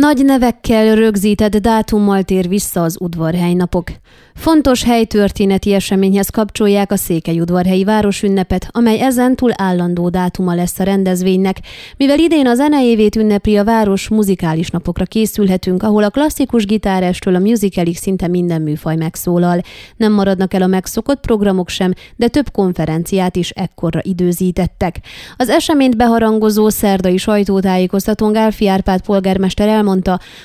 Nagy nevekkel rögzített dátummal tér vissza az udvarhely napok. Fontos helytörténeti eseményhez kapcsolják a Székelyudvarhelyi Városünnepet, amely ezentúl állandó dátuma lesz a rendezvénynek, mivel idén a zenejévét ünnepli a város muzikális napokra készülhetünk, ahol a klasszikus gitárestől a musicalig szinte minden műfaj megszólal. Nem maradnak el a megszokott programok sem, de több konferenciát is ekkorra időzítettek. Az eseményt beharangozó szerdai sajtótájékoztatón Gálfi Árpád polgármester elmondta,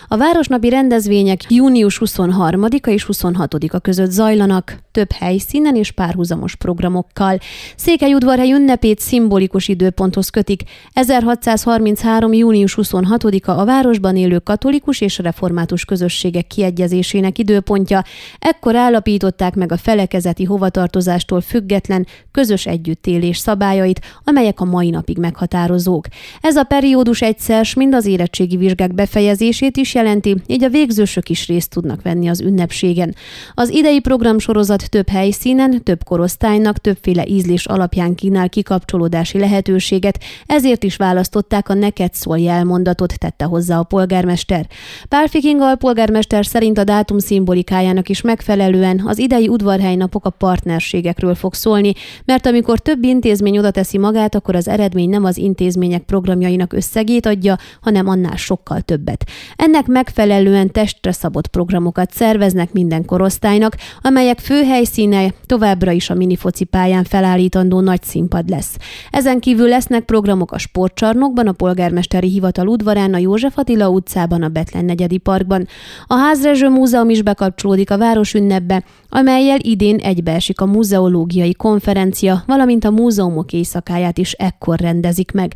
a városnapi rendezvények június 23-a és 26-a között zajlanak, több helyszínen és párhuzamos programokkal. Székelyudvarhely ünnepét szimbolikus időponthoz kötik. 1633. június 26-a a városban élő katolikus és református közösségek kiegyezésének időpontja. Ekkor állapították meg a felekezeti hovatartozástól független közös együttélés szabályait, amelyek a mai napig meghatározók. Ez a periódus egyszer mind az érettségi vizsgák befejezését is jelenti, így a végzősök is részt tudnak venni az ünnepségen. Az idei programsorozat több helyszínen, több korosztálynak, többféle ízlés alapján kínál kikapcsolódási lehetőséget, ezért is választották a neked szól jelmondatot, tette hozzá a polgármester. Pálfi Kinga polgármester szerint a dátum szimbolikájának is megfelelően az idei udvarhelynapok a partnerségekről fog szólni, mert amikor több intézmény oda teszi magát, akkor az eredmény nem az intézmények programjainak összegét adja, hanem annál sokkal többet. Ennek megfelelően testre szabott programokat szerveznek minden korosztálynak, amelyek fő helyszíne továbbra is a minifoci pályán felállítandó nagy színpad lesz. Ezen kívül lesznek programok a sportcsarnokban, a polgármesteri hivatal udvarán, a József Attila utcában, a Betlen negyedi parkban. A Házrezső Múzeum is bekapcsolódik a városünnepbe, amelyel idén egybeesik a muzeológiai konferencia, valamint a múzeumok éjszakáját is ekkor rendezik meg.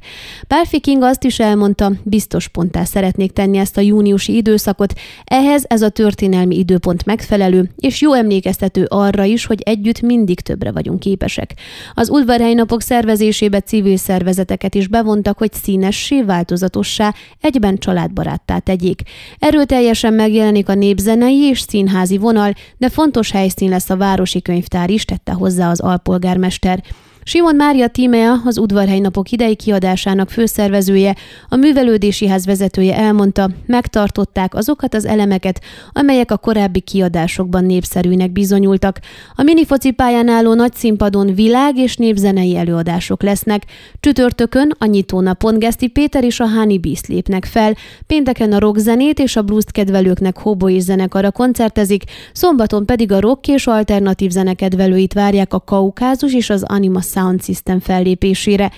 Pálfi King azt is elmondta, biztos ponttá szeretnék tenni ezt a júniusi időszakot, ehhez ez a történelmi időpont megfelelő, és jó emlékeztető arra is, hogy együtt mindig többre vagyunk képesek. Az udvarhely napok szervezésébe civil szervezeteket is bevontak, hogy színessé, változatossá, egyben családbaráttá tegyék. Erőteljesen megjelenik a népzenei és színházi vonal, de fontos helyszín lesz a városi könyvtár is, tette hozzá az alpolgármester. Simon Mária Tímea, az udvarhely napok idei kiadásának főszervezője, a művelődési ház vezetője elmondta, megtartották azokat az elemeket, amelyek a korábbi kiadásokban népszerűnek bizonyultak. A minifoci pályán álló nagy színpadon világ és népzenei előadások lesznek. Csütörtökön a nyitónapon Geszti Péter és a Honey Beast lépnek fel, pénteken a rockzenét és a blues kedvelőknek hobo és zenekara koncertezik, szombaton pedig a rock és alternatív zenekedvelőit várják a Kaukázus és az Anima Sound System fellépésére.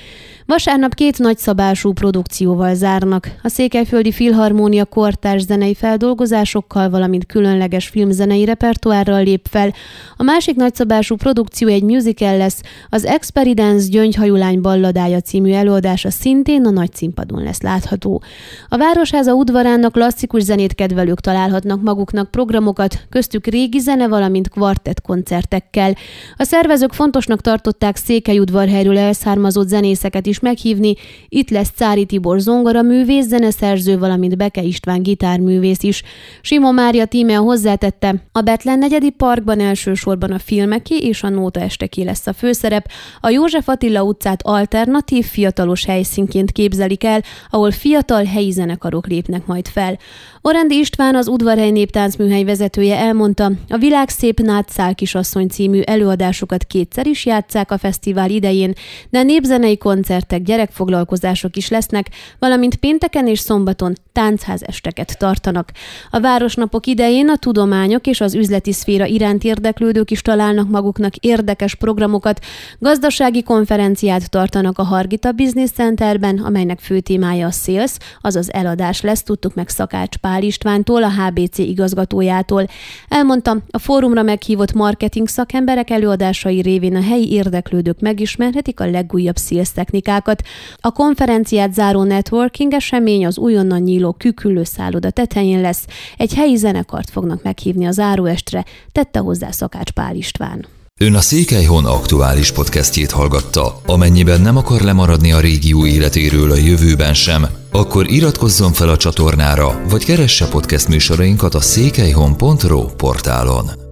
Vasárnap két nagyszabású produkcióval zárnak. A Székelyföldi Filharmónia kortárs zenei feldolgozásokkal, valamint különleges filmzenei repertoárral lép fel. A másik nagyszabású produkció egy musical lesz, az Experience Gyöngyhajulány balladája című előadása szintén a nagy színpadon lesz látható. A Városháza udvarának klasszikus zenét kedvelők találhatnak maguknak programokat, köztük régi zene, valamint kvartett koncertekkel. A szervezők fontosnak tartották Székelyudvarhelyről elszármazott zenészeket is meghívni. Itt lesz Cári Tibor zongora művész, zeneszerző, valamint Beke István gitárművész is. Simo Mária tíme hozzátette, a Betlen negyedi parkban elsősorban a filmeké és a nóta esteké lesz a főszerep. A József Attila utcát alternatív, fiatalos helyszínként képzelik el, ahol fiatal helyi zenekarok lépnek majd fel. Orendi István, az Udvarhely Néptáncműhely vezetője elmondta, a Világ szép Nátszál kisasszony című előadásokat kétszer is játszák a fesztivál idején, de népzenei koncertek, gyerekfoglalkozások is lesznek, valamint pénteken és szombaton táncházesteket tartanak. A városnapok idején a tudományok és az üzleti szféra iránt érdeklődők is találnak maguknak érdekes programokat, gazdasági konferenciát tartanak a Hargita Business Centerben, amelynek fő témája a sales, azaz eladás lesz, tudtuk meg Szakács Pál Istvántól, a HBC igazgatójától. Elmondtam, a fórumra meghívott marketing szakemberek előadásai révén a helyi érdeklődők megismerhetik a legújabb sales technikákat. A konferenciát záró networking esemény az újonnan nyíló küküllő szálloda tetején lesz. Egy helyi zenekart fognak meghívni a záróestre, tette hozzá Szakács Pál István. Ön a Székelyhon aktuális podcastjét hallgatta. Amennyiben nem akar lemaradni a régió életéről a jövőben sem, akkor iratkozzon fel a csatornára, vagy keresse podcast műsorainkat a székelyhon.pro portálon.